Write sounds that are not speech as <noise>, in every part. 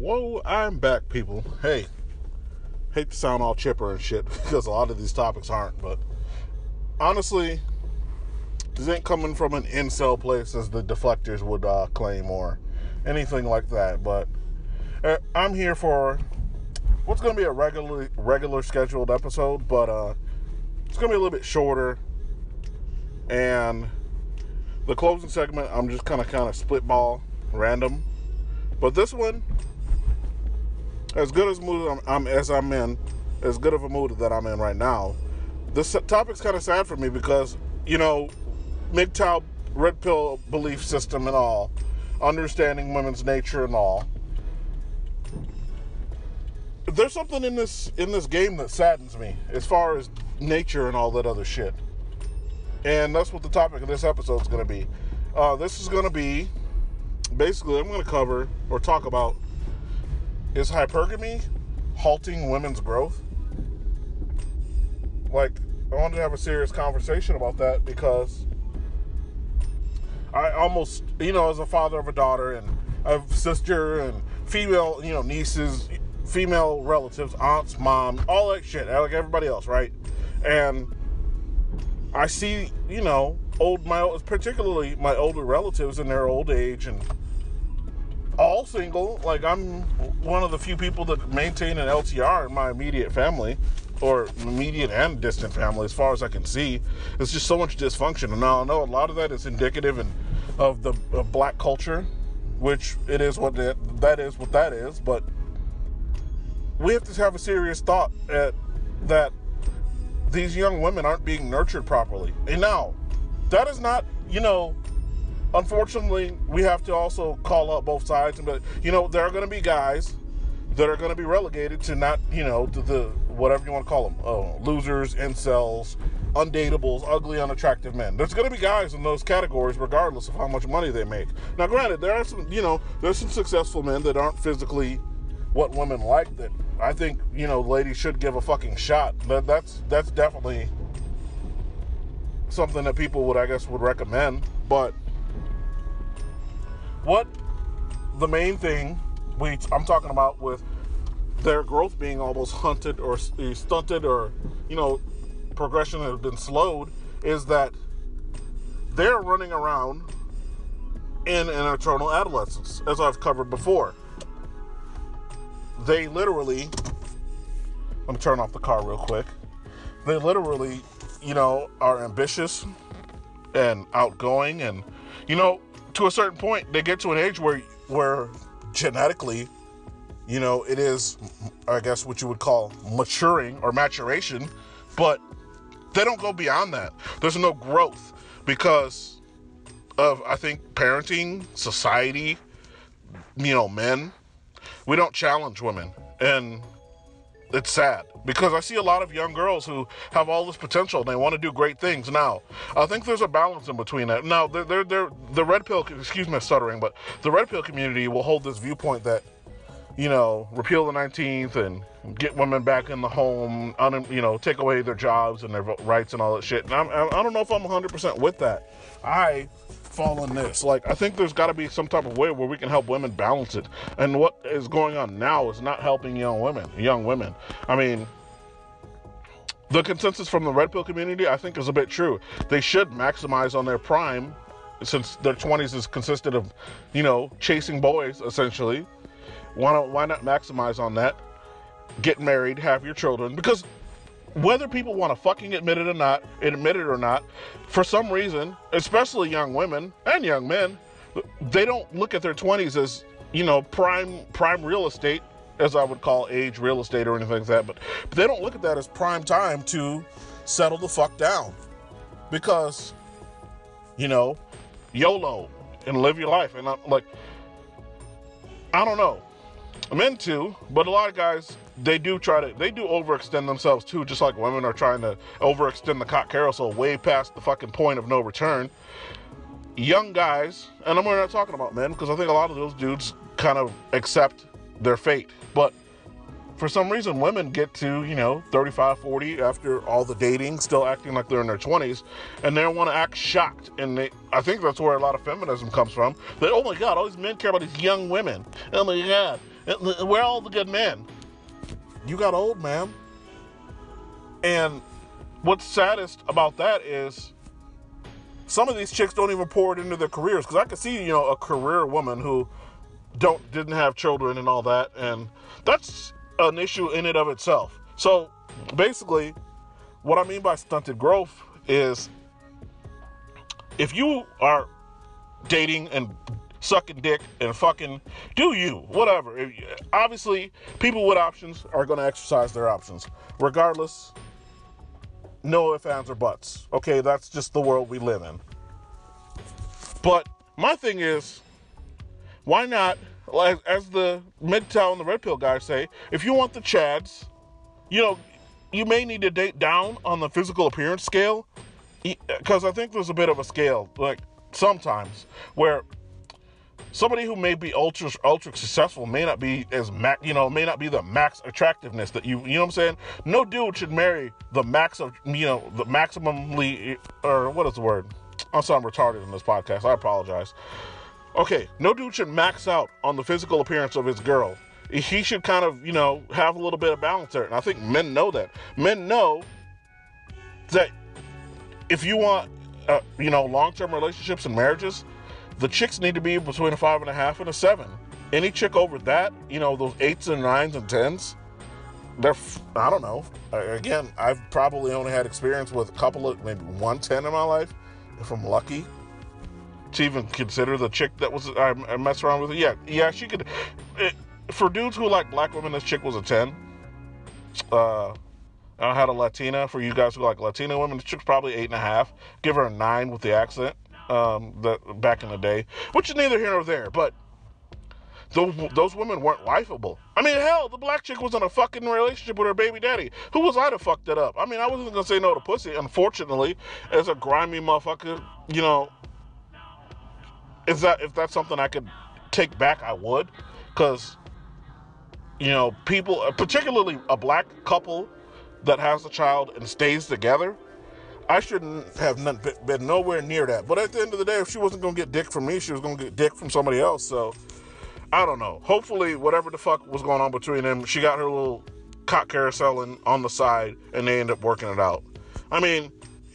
Whoa, I'm back, people. Hey, hate to sound all chipper and shit <laughs> because a lot of these topics aren't, but honestly, this ain't coming from an incel place as the deflectors would uh, claim or anything like that. But uh, I'm here for what's going to be a regularly regular scheduled episode, but uh, it's going to be a little bit shorter. And the closing segment, I'm just kind of kind of split ball, random. But this one, as good as mood I'm, I'm, as I'm in, as good of a mood that I'm in right now, this topic's kind of sad for me because you know, MGTOW red pill belief system and all, understanding women's nature and all. There's something in this in this game that saddens me as far as nature and all that other shit. And that's what the topic of this episode is going to be. Uh, this is going to be basically I'm going to cover or talk about is hypergamy halting women's growth? Like, I wanted to have a serious conversation about that because I almost, you know, as a father of a daughter and a sister and female, you know, nieces, female relatives, aunts, mom, all that shit, like everybody else, right? And I see, you know, old my particularly my older relatives in their old age and all single. Like I'm one of the few people that maintain an LTR in my immediate family, or immediate and distant family, as far as I can see. It's just so much dysfunction, and I know a lot of that is indicative and of the of black culture, which it is what it, that is what that is. But we have to have a serious thought at that these young women aren't being nurtured properly. And now, that is not, you know, unfortunately, we have to also call out both sides. But, you know, there are going to be guys that are going to be relegated to not, you know, to the whatever you want to call them uh, losers, incels, undateables, ugly, unattractive men. There's going to be guys in those categories regardless of how much money they make. Now, granted, there are some, you know, there's some successful men that aren't physically what women like that I think you know ladies should give a fucking shot. That that's that's definitely something that people would I guess would recommend. But what the main thing we I'm talking about with their growth being almost hunted or eh, stunted or you know progression has been slowed is that they're running around in an eternal adolescence as I've covered before. They literally let me turn off the car real quick. They literally you know are ambitious and outgoing and you know to a certain point they get to an age where where genetically you know it is i guess what you would call maturing or maturation but they don't go beyond that there's no growth because of i think parenting society you know men we don't challenge women. And it's sad because I see a lot of young girls who have all this potential and they want to do great things. Now, I think there's a balance in between that. Now, they're, they're, they're, the red pill, excuse me, stuttering, but the red pill community will hold this viewpoint that, you know, repeal the 19th and get women back in the home, un, you know, take away their jobs and their rights and all that shit. And I'm, I don't know if I'm 100% with that. I fall in this. Like, I think there's got to be some type of way where we can help women balance it. And what is going on now is not helping young women. Young women. I mean, the consensus from the red pill community, I think, is a bit true. They should maximize on their prime, since their 20s is consisted of, you know, chasing boys essentially. Why not? Why not maximize on that? Get married, have your children, because whether people want to fucking admit it or not, admit it or not, for some reason, especially young women and young men, they don't look at their 20s as, you know, prime prime real estate, as I would call age real estate or anything like that, but, but they don't look at that as prime time to settle the fuck down. Because, you know, YOLO and live your life. And I'm like, I don't know. I'm into, but a lot of guys they do try to they do overextend themselves too, just like women are trying to overextend the cock carousel way past the fucking point of no return. Young guys, and I'm not talking about men because I think a lot of those dudes kind of accept their fate, but for some reason women get to you know 35 40 after all the dating still acting like they're in their 20s and they want to act shocked and they i think that's where a lot of feminism comes from. That oh my god all these men care about these young women. Oh my god Uh, where are all the good men? You got old, man. And what's saddest about that is some of these chicks don't even pour it into their careers because I can see, you know, a career woman who don't didn't have children and all that, and that's an issue in and of itself. So basically, what I mean by stunted growth is if you are dating and sucking dick and fucking do you whatever. Obviously people with options are going to exercise their options regardless. No ifs ands or buts. Okay that's just the world we live in. But my thing is why not as the MGTOW and the red pill guys say if you want the chads you know you may need to date down on the physical appearance scale because i think there's a bit of a scale like sometimes where somebody who may be ultra ultra successful may not be as max you know may not be the max attractiveness that you you know what i'm saying? No dude should marry the max of you know the maximally or what is the word? I'm sorry i'm retarded in this podcast. I apologize. Okay no dude should max out on the physical appearance of his girl. He should kind of you know have a little bit of balance there and i think men know that. Men know that if you want uh, you know long-term relationships and marriages the chicks need to be between a five and a half and a seven. Any chick over that, you know, those eights and nines and tens, they're, I don't know. Again, I've probably only had experience with a couple of, maybe one 10 in my life, if I'm lucky. To even consider the chick that was, I, I messed around with. Yeah, yeah, she could. It, for dudes who like black women, this chick was a 10. Uh, I had a Latina. For you guys who like Latina women, this chick's probably eight and a half. Give her a nine with the accent um, the, back in the day, which is neither here nor there. But those those women weren't lifeable. I mean, hell, the black chick was in a fucking relationship with her baby daddy. Who was I to fuck that up? I mean, I wasn't gonna say no to pussy. Unfortunately, as a grimy motherfucker, you know, is that if that's something I could take back, I would, because you know, people, particularly a black couple that has a child and stays together I shouldn't have been nowhere near that. But at the end of the day, if she wasn't going to get dick from me, she was going to get dick from somebody else. So I don't know. Hopefully, whatever the fuck was going on between them, she got her little cock carouseling on the side and they end up working it out. I mean,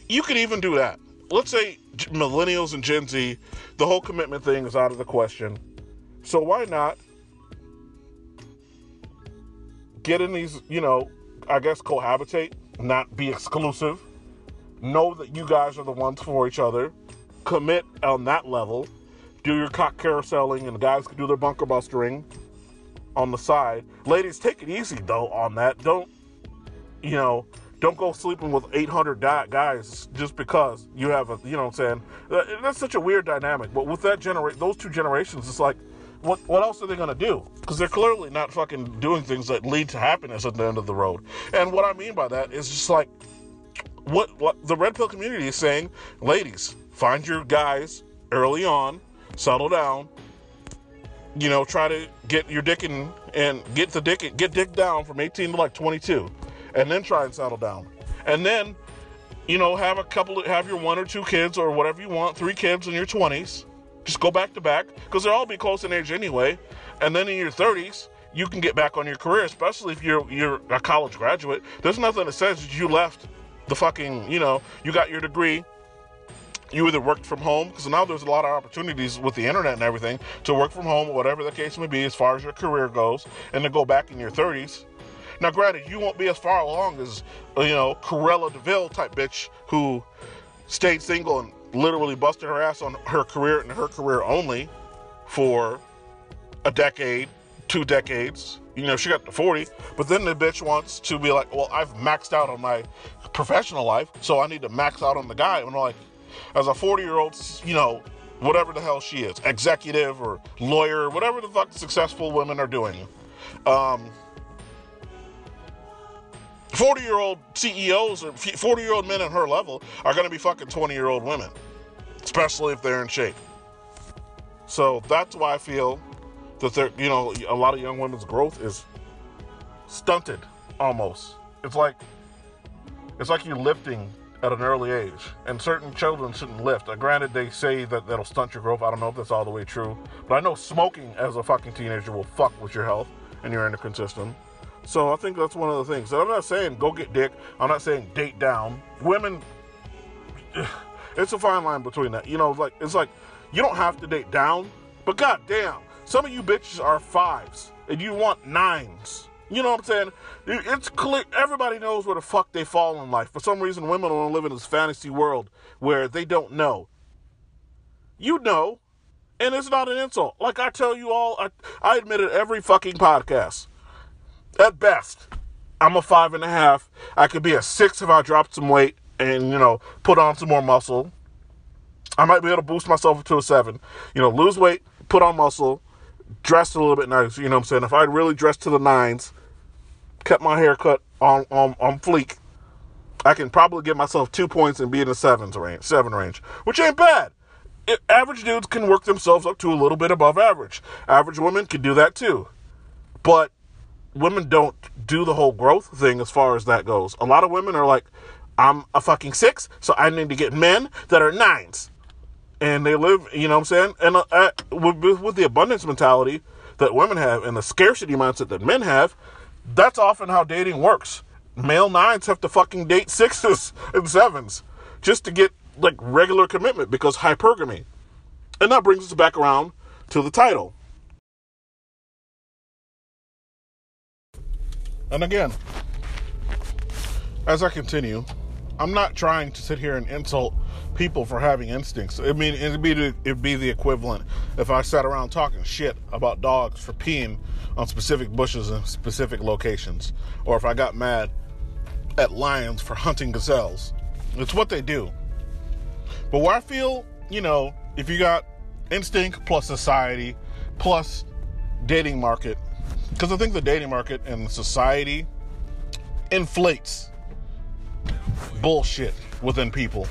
you could even do that. Let's say millennials and Gen Z, the whole commitment thing is out of the question. So why not get in these, you know, I guess cohabitate, not be exclusive know that you guys are the ones for each other, commit on that level, do your cock carouseling, and the guys can do their bunker bustering on the side. Ladies, take it easy though on that. Don't, you know, don't go sleeping with 800 guys just because you have a, you know what I'm saying? That's such a weird dynamic. But with that generation, those two generations, it's like, what what else are they gonna do? Because they're clearly not fucking doing things that lead to happiness at the end of the road. And what I mean by that is just like what what the red pill community is saying, ladies, find your guys early on, settle down. You know, try to get your dick in and get the dick get dick down from 18 to like 22, and then try and settle down, and then, you know, have a couple have your one or two kids or whatever you want, three kids in your 20s. Just go back to back because they'll all be close in age anyway, and then in your 30s you can get back on your career, especially if you're you're a college graduate. There's nothing that says you left the fucking, you know, you got your degree, you either worked from home because now there's a lot of opportunities with the internet and everything to work from home, whatever the case may be, as far as your career goes, and to go back in your 30s. Now, granted, you won't be as far along as uh, you know Cruella de Vil type bitch who stayed single and literally busted her ass on her career and her career only for a decade, two decades. You know, she got to 40, but then the bitch wants to be like, well, I've maxed out on my professional life, so I need to max out on the guy. And like, as a 40 year old, you know, whatever the hell she is, executive or lawyer, whatever the fuck successful women are doing. Um, 40 year old CEOs or 40 year old men at her level are going to be fucking 20 year old women, especially if they're in shape. So that's why I feel that there, you know, a lot of young women's growth is stunted almost. It's like it's like you're lifting at an early age, and certain children shouldn't lift. Uh, granted, they say that that'll stunt your growth. I don't know if that's all the way true, but I know smoking as a fucking teenager will fuck with your health and your endocrine system. So I think that's one of the things. And I'm not saying go get dick. I'm not saying date down. Women, <sighs> it's a fine line between that. You know, like it's like you don't have to date down, but goddamn, some of you bitches are fives and you want nines. You know what I'm saying? It's clear. Everybody knows where the fuck they fall in life. For some reason, women want to live in this fantasy world where they don't know. You know, and it's not an insult. Like I tell you all, I, I admit it every fucking podcast. At best, I'm a five and a half. I could be a six if I dropped some weight and you know put on some more muscle. I might be able to boost myself to a seven. You know, lose weight, put on muscle, dress a little bit nice. You know what I'm saying? If I really dressed to the nines, kept my hair cut on, on, on fleek, I can probably get myself two points and be in the sevens range, seven range, which ain't bad. It, average dudes can work themselves up to a little bit above average. Average women can do that too. But women don't do the whole growth thing as far as that goes. A lot of women are like, I'm a fucking six, so I need to get men that are nines and they live, you know what I'm saying? And uh, with, with the abundance mentality that women have and the scarcity mindset that men have, that's often how dating works. Male nines have to fucking date sixes and sevens just to get like regular commitment because hypergamy. And that brings us back around to the title. And again, as I continue, I'm not trying to sit here and insult people for having instincts. I mean, it'd be the, it'd be the equivalent if I sat around talking shit about dogs for peeing on specific bushes in specific locations, or if I got mad at lions for hunting gazelles. It's what they do. But where I feel, you know, if you got instinct plus society plus dating market, because I think the dating market and society inflates bullshit within people.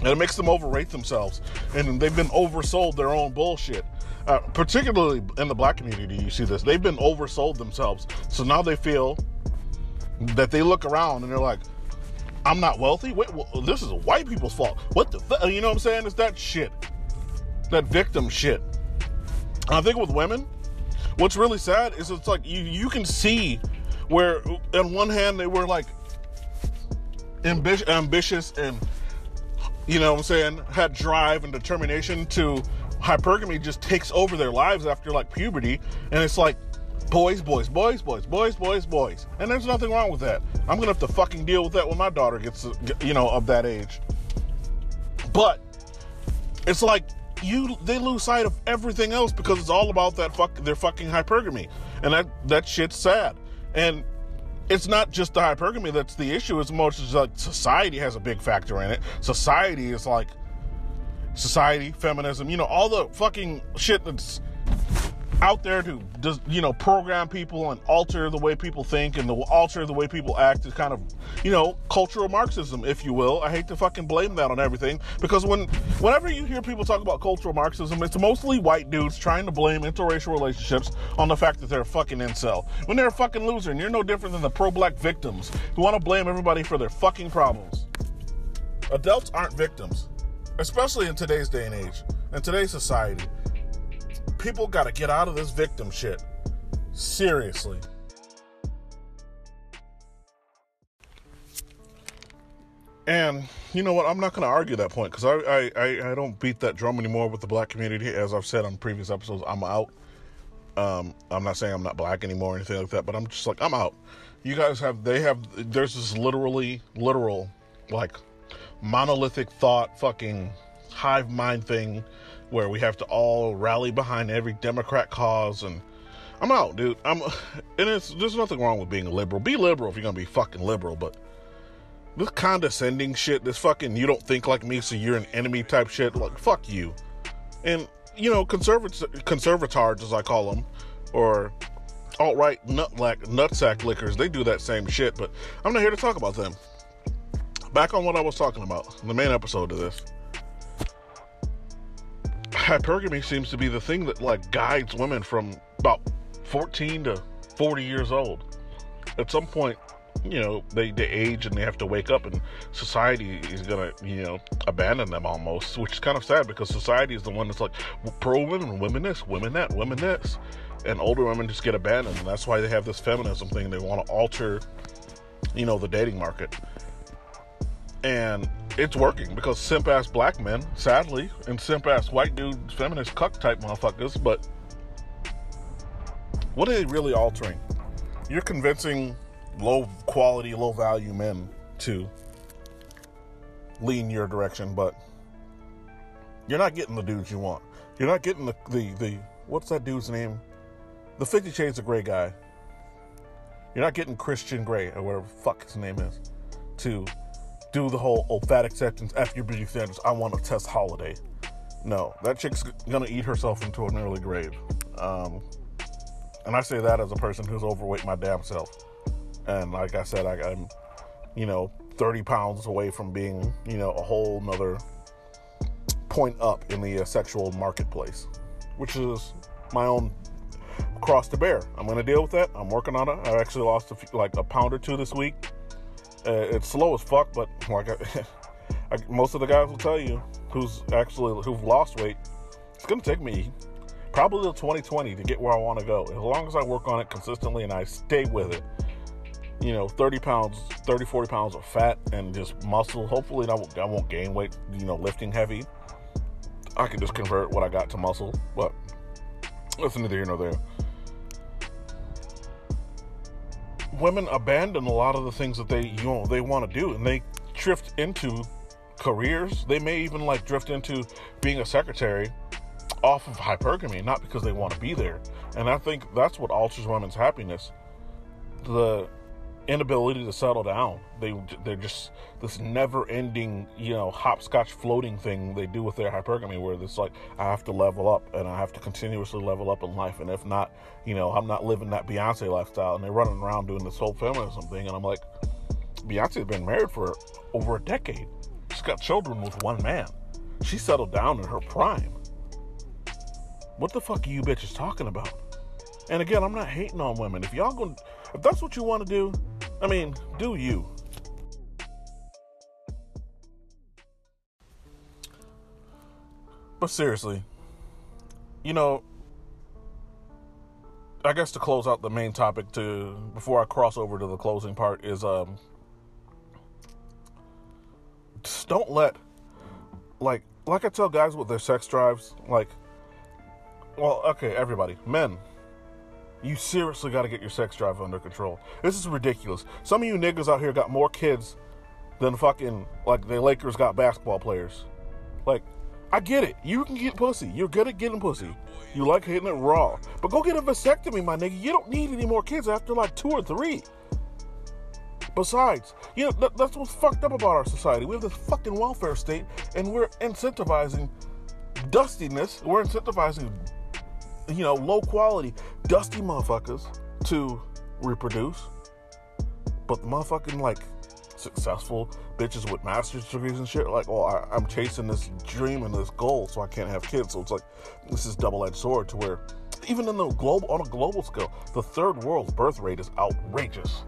And it makes them overrate themselves. And they've been oversold their own bullshit. Uh, particularly in the black community, you see this. They've been oversold themselves. So now they feel that they look around and they're like, I'm not wealthy. Wait, well, this is white people's fault. What the fuck? You know what I'm saying? It's that shit. That victim shit. And I think with women, what's really sad is it's like you, you can see where, on one hand, they were like ambi- ambitious and you know what I'm saying, had drive and determination to hypergamy just takes over their lives after like puberty. And it's like boys, boys, boys, boys, boys, boys, boys. And there's nothing wrong with that. I'm gonna have to fucking deal with that when my daughter gets, you know, of that age. But it's like you they lose sight of everything else because it's all about that fuck their fucking hypergamy. And that that shit's sad. And it's not just the hypergamy that's the issue as much as like society has a big factor in it. Society is like society, feminism, you know, all the fucking shit that's out there to just you know program people and alter the way people think and the alter the way people act is kind of you know cultural marxism if you will. I hate to fucking blame that on everything because when whenever you hear people talk about cultural marxism it's mostly white dudes trying to blame interracial relationships on the fact that they're a fucking incel. When they're a fucking loser and you're no different than the pro-black victims who want to blame everybody for their fucking problems. Adults aren't victims especially in today's day and age in today's society people got to get out of this victim shit. Seriously. And you know what? I'm not going to argue that point because I, I, I don't beat that drum anymore with the black community. As I've said on previous episodes, I'm out. Um, I'm not saying I'm not black anymore or anything like that, but I'm just like I'm out. You guys have they have there's this literally literal like monolithic thought fucking hive mind thing where we have to all rally behind every Democrat cause and I'm out, dude. I'm <laughs> and it's there's nothing wrong with being a liberal. Be liberal if you're gonna be fucking liberal, but this condescending shit, this fucking you don't think like me, so you're an enemy type shit, like fuck you. And you know, conservat conservatards as I call them, or alt right nut like nutsack lickers, they do that same shit, but I'm not here to talk about them. Back on what I was talking about, the main episode of this hypergamy seems to be the thing that like guides women from about 14 to 40 years old. At some point, you know they, they age and they have to wake up and society is gonna you know abandon them almost which is kind of sad because society is the one that's like pro women women this women that women this. And older women just get abandoned. And that's why they have this feminism thing. They want to alter you know the dating market and it's working because simp ass black men sadly and simp ass white dudes feminist cuck type motherfuckers but what are they really altering you're convincing low quality, low value men to lean your direction, but you're not getting the dudes you want. You're not getting the the, the what's that dude's name? The Fifty Shades of Grey guy. You're not getting Christian Grey or whatever fuck his name is to do the whole fat acceptance after your beauty standards. I want to Tess Holliday. No, that chick's gonna eat herself into an early grave. Um, and I say that as a person who's overweight my damn self. And like I said, I, am you know, 30 pounds away from being, you know, a whole nother point up in the uh, sexual marketplace, which is my own cross to bear. I'm to deal with that. I'm working on it. I actually lost a few, like a pound or two this week. Uh, it's slow as fuck, but like I, <laughs> I, most of the guys will tell you who's actually who've lost weight, it's to take me probably till 2020 to get where I want to go. As long as I work on it consistently and I stay with it, you know, 30 pounds, 30, 40 pounds of fat and just muscle. Hopefully, I won't, I won't gain weight, you know, lifting heavy. I can just convert what I got to muscle, but that's neither here nor there. Women abandon a lot of the things that they, you know, they want to do and they drift into careers. They may even like drift into being a secretary off of hypergamy, not because they want to be there. And I think that's what alters women's happiness. The inability to settle down. They they're just this never-ending, you know, hopscotch floating thing they do with their hypergamy, where it's like I have to level up and I have to continuously level up in life, and if not, you know, I'm not living that Beyonce lifestyle. And they're running around doing this whole feminism thing, and I'm like, Beyonce's been married for over a decade. She's got children with one man. She settled down in her prime. What the fuck are you bitches talking about? And again, I'm not hating on women. If y'all going if that's what you want to do, I mean, do you. But seriously, you know, I guess to close out the main topic to before I cross over to the closing part is um just don't let like like I tell guys with their sex drives, like well, okay, everybody, men, you seriously got to get your sex drive under control. This is ridiculous. Some of you niggas out here got more kids than fucking like the Lakers got basketball players. Like, I get it. You can get pussy. You're good at getting pussy. You like hitting it raw. But go get a vasectomy, my nigga. You don't need any more kids after like two or three. Besides, you know, that, that's what's fucked up about our society. We have this fucking welfare state, and we're incentivizing dustiness. We're incentivizing you know, low quality, dusty motherfuckers to reproduce. But the motherfucking like successful bitches with master's degrees and shit, like, oh, I, am chasing this dream and this goal, so I can't have kids. So it's like this is double-edged sword to where even in the global on a global scale, the third world's birth rate is outrageous.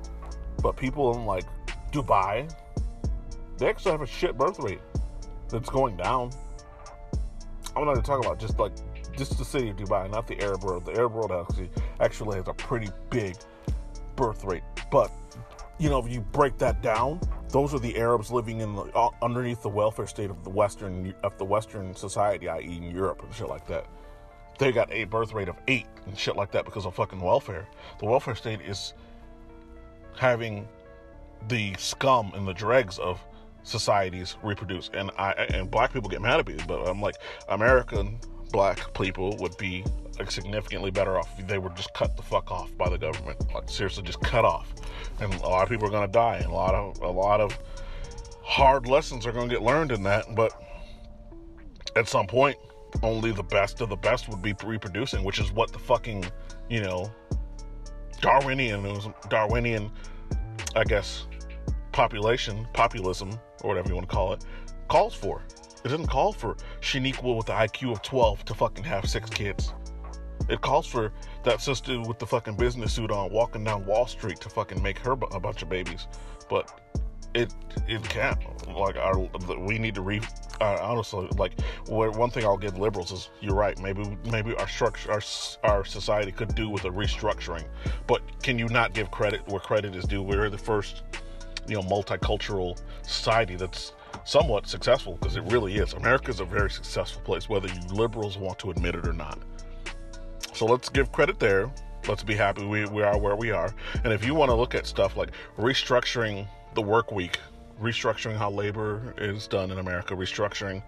But people in like Dubai, they actually have a shit birth rate that's going down. I'm not even talking about just like just the city of Dubai, not the Arab world. The Arab world actually actually has a pretty big birth rate, but you know if you break that down, those are the Arabs living in the uh, underneath the welfare state of the Western of the Western society, i.e., in Europe and shit like that. They got a birth rate of eight and shit like that because of fucking welfare. The welfare state is having the scum and the dregs of societies reproduce, and I and black people get mad at me, but I'm like American black people would be like, significantly better off if they were just cut the fuck off by the government. Like seriously, just cut off. And a lot of people are gonna die, and a lot of a lot of hard lessons are gonna get learned in that. But at some point, only the best of the best would be reproducing, which is what the fucking you know Darwinian Darwinian, I guess, population populism or whatever you want to call it calls for. It doesn't call for Shaniqua with the IQ of 12 to fucking have six kids. It calls for that sister with the fucking business suit on walking down Wall Street to fucking make her a bunch of babies, but it it can't. Like our, we need to re. Uh, honestly, like one thing I'll give liberals is you're right. Maybe maybe our structure, our our society could do with a restructuring. But can you not give credit where credit is due? We're the first, you know, multicultural society that's somewhat successful because it really is. America is a very successful place, whether you liberals want to admit it or not. So let's give credit there. Let's be happy we, we are where we are. And if you want to look at stuff like restructuring the work week, restructuring how labor is done in America, restructuring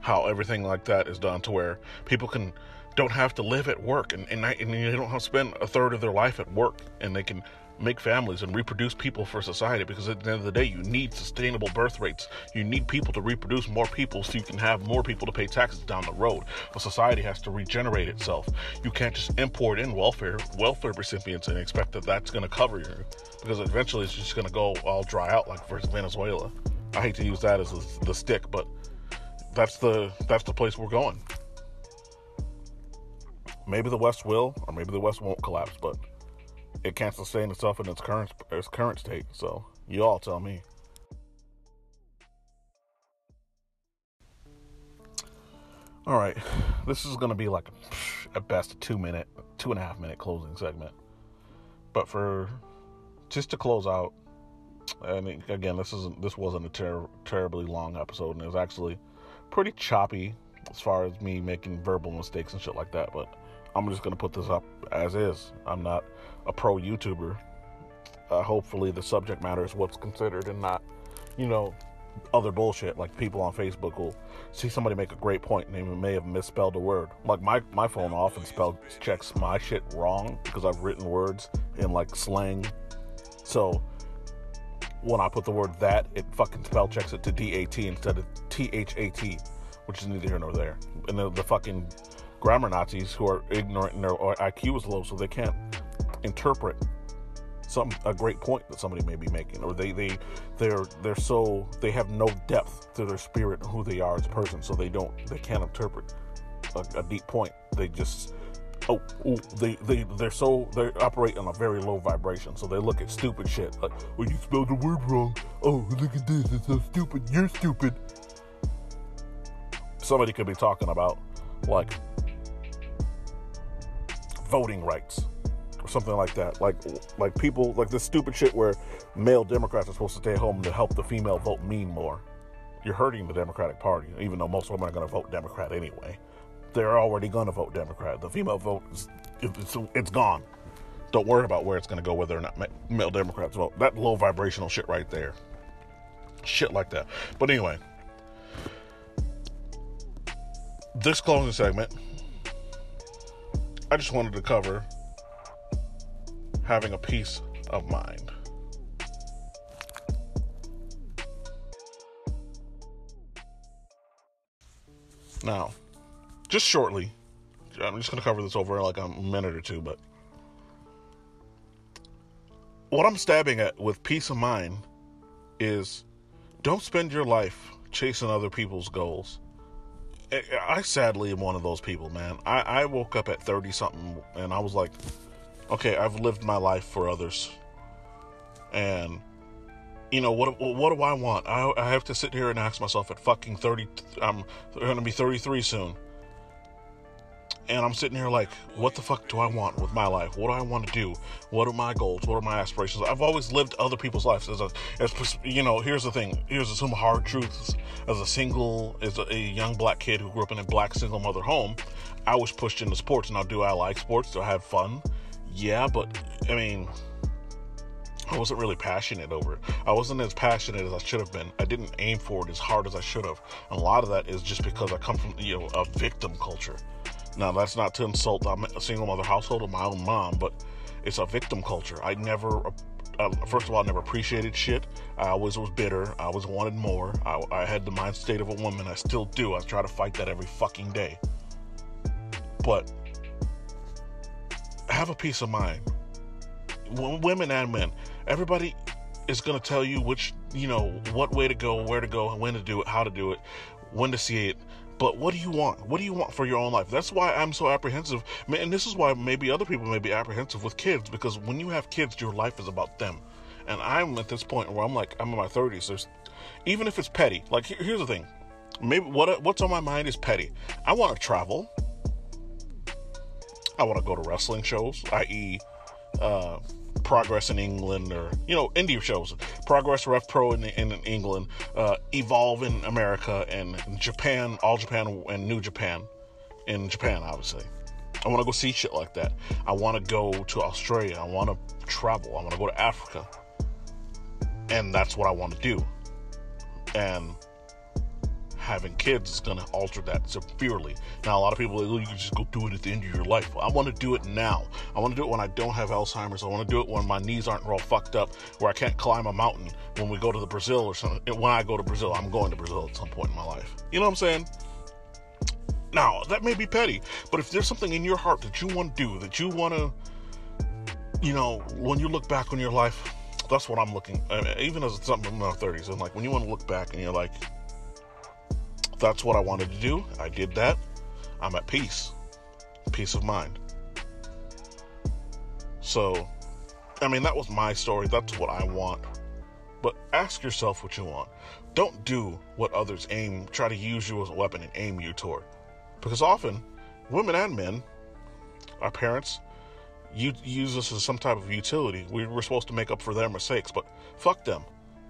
how everything like that is done to where people can don't have to live at work and, and, and they don't have to spend a third of their life at work and they can make families and reproduce people for society because at the end of the day you need sustainable birth rates. You need people to reproduce more people so you can have more people to pay taxes down the road. A society has to regenerate itself. You can't just import in welfare welfare recipients and expect that that's going to cover you because eventually it's just going to go all dry out like venezuela. I hate to use that as the stick but that's the that's the place we're going. Maybe the west will or maybe the west won't collapse but it can't sustain itself in its current its current state. So you all tell me. All right, this is going to be like at best a two minute, two and a half minute closing segment. But for just to close out, and again, this isn't this wasn't a ter- terribly long episode, and it was actually pretty choppy as far as me making verbal mistakes and shit like that. But I'm just gonna put this up as is. I'm not a pro YouTuber. Uh, hopefully, the subject matter is what's considered and not, you know, other bullshit. Like people on Facebook will see somebody make a great point and they may have misspelled a word. Like my my phone often spell checks my shit wrong because I've written words in like slang. So when I put the word that, it fucking spell checks it to D A T instead of T H A T, which is neither here nor there. And the, the fucking grammar Nazis who are ignorant and their uh, IQ is low, so they can't interpret some a great point that somebody may be making, or they they they're they're so they have no depth to their spirit and who they are as a person, so they don't they can't interpret a, a deep point. They just oh, ooh, they they they're so they operate on a very low vibration, so they look at stupid shit like, well, you spelled the word wrong. Oh, look at this, it's so stupid. You're stupid. Somebody could be talking about like voting rights or something like that. Like like people like this stupid shit where male Democrats are supposed to stay home to help the female vote mean more. You're hurting the Democratic Party, even though most of them are going to vote Democrat anyway. They're already going to vote Democrat. The female vote is it's, it's gone. Don't worry about where it's going to go, whether or not male Democrats vote. That low vibrational shit right there. Shit like that. But anyway, this closing segment I just wanted to cover having a peace of mind. Now, just shortly, I'm just going to cover this over like a minute or two, but what I'm stabbing at with peace of mind is don't spend your life chasing other people's goals. I sadly am one of those people, man. I, I woke up at 30 something and I was like, okay, I've lived my life for others. And, you know, what what do I want? I, I have to sit here and ask myself at fucking 30, I'm going to be 33 soon and I'm sitting here like, what the fuck do I want with my life? What do I want to do? What are my goals? What are my aspirations? I've always lived other people's lives. As a, as you know, here's the thing. Here's some hard truths. As a single, as a, a young black kid who grew up in a black single mother home, I was pushed into sports. Now, do I like sports? Do I have fun? Yeah, but I mean, I wasn't really passionate over it. I wasn't as passionate as I should have been. I didn't aim for it as hard as I should have. And a lot of that is just because I come from you know a victim culture. Now, that's not to insult a single mother household or my own mom, but it's a victim culture. I never, uh, first of all, I never appreciated shit. I always was bitter. I always wanted more. I, I had the mind state of a woman. I still do. I try to fight that every fucking day. But have a peace of mind. Women and men, everybody is going to tell you which, you know, what way to go, where to go, when to do it, how to do it, when to see it, But what do you want? What do you want for your own life? That's why I'm so apprehensive. And this is why maybe other people may be apprehensive with kids because when you have kids, your life is about them. And I'm at this point where I'm like, I'm in my 30s. There's, even if it's petty, like here's the thing. Maybe what what's on my mind is petty. I want to travel. I want to go to wrestling shows, i.e., uh, Progress in England or you know indie shows, Progress Rev Pro in, in England, uh, Evolve in America, and Japan, All Japan and New Japan in Japan, obviously. I want to go see shit like that. I want to go to Australia. I want to travel. I want to go to Africa, and that's what I want to do. And having kids is going to alter that severely. Now, a lot of people, you just go do it at the end of your life. I want to do it now. I want to do it when I don't have Alzheimer's. I want to do it when my knees aren't all fucked up, where I can't climb a mountain when we go to the Brazil or something. When I go to Brazil, I'm going to Brazil at some point in my life. You know what I'm saying? Now, that may be petty, but if there's something in your heart that you want to do, that you want to, you know, when you look back on your life, that's what I'm looking. I mean, even as something in my 30s, and like when you want to look back and you're like, that's what I wanted to do. I did that. I'm at peace. Peace of mind. So, I mean, that was my story. That's what I want. But ask yourself what you want. Don't do what others aim, try to use you as a weapon and aim you toward. Because often, women and men, our parents, you use us as some type of utility. We were supposed to make up for their mistakes, but fuck them.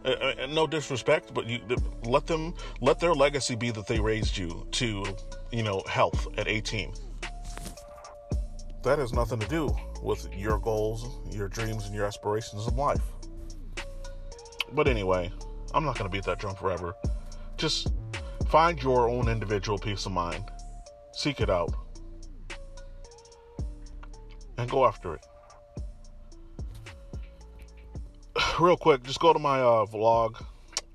Uh, uh, no disrespect, but you let them let their legacy be that they raised you to, you know, health at 18. That has nothing to do with your goals, your dreams, and your aspirations in life. But anyway, I'm not going to beat that drum forever. Just find your own individual peace of mind, seek it out, and go after it. Real quick, just go to my uh, vlog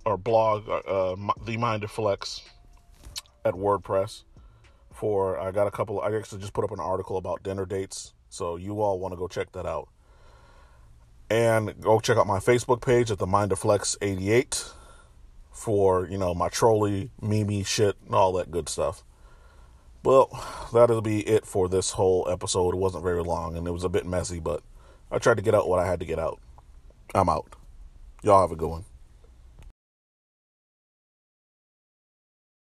or blog, uh, the Mind of Flex at WordPress. For I got a couple. I actually just put up an article about dinner dates, so you all want to go check that out. And go check out my Facebook page at the Mind of Flex 88 for you know my trolley, meme shit, and all that good stuff. Well, that'll be it for this whole episode. It wasn't very long and it was a bit messy, but I tried to get out what I had to get out. I'm out. Y'all have a good one.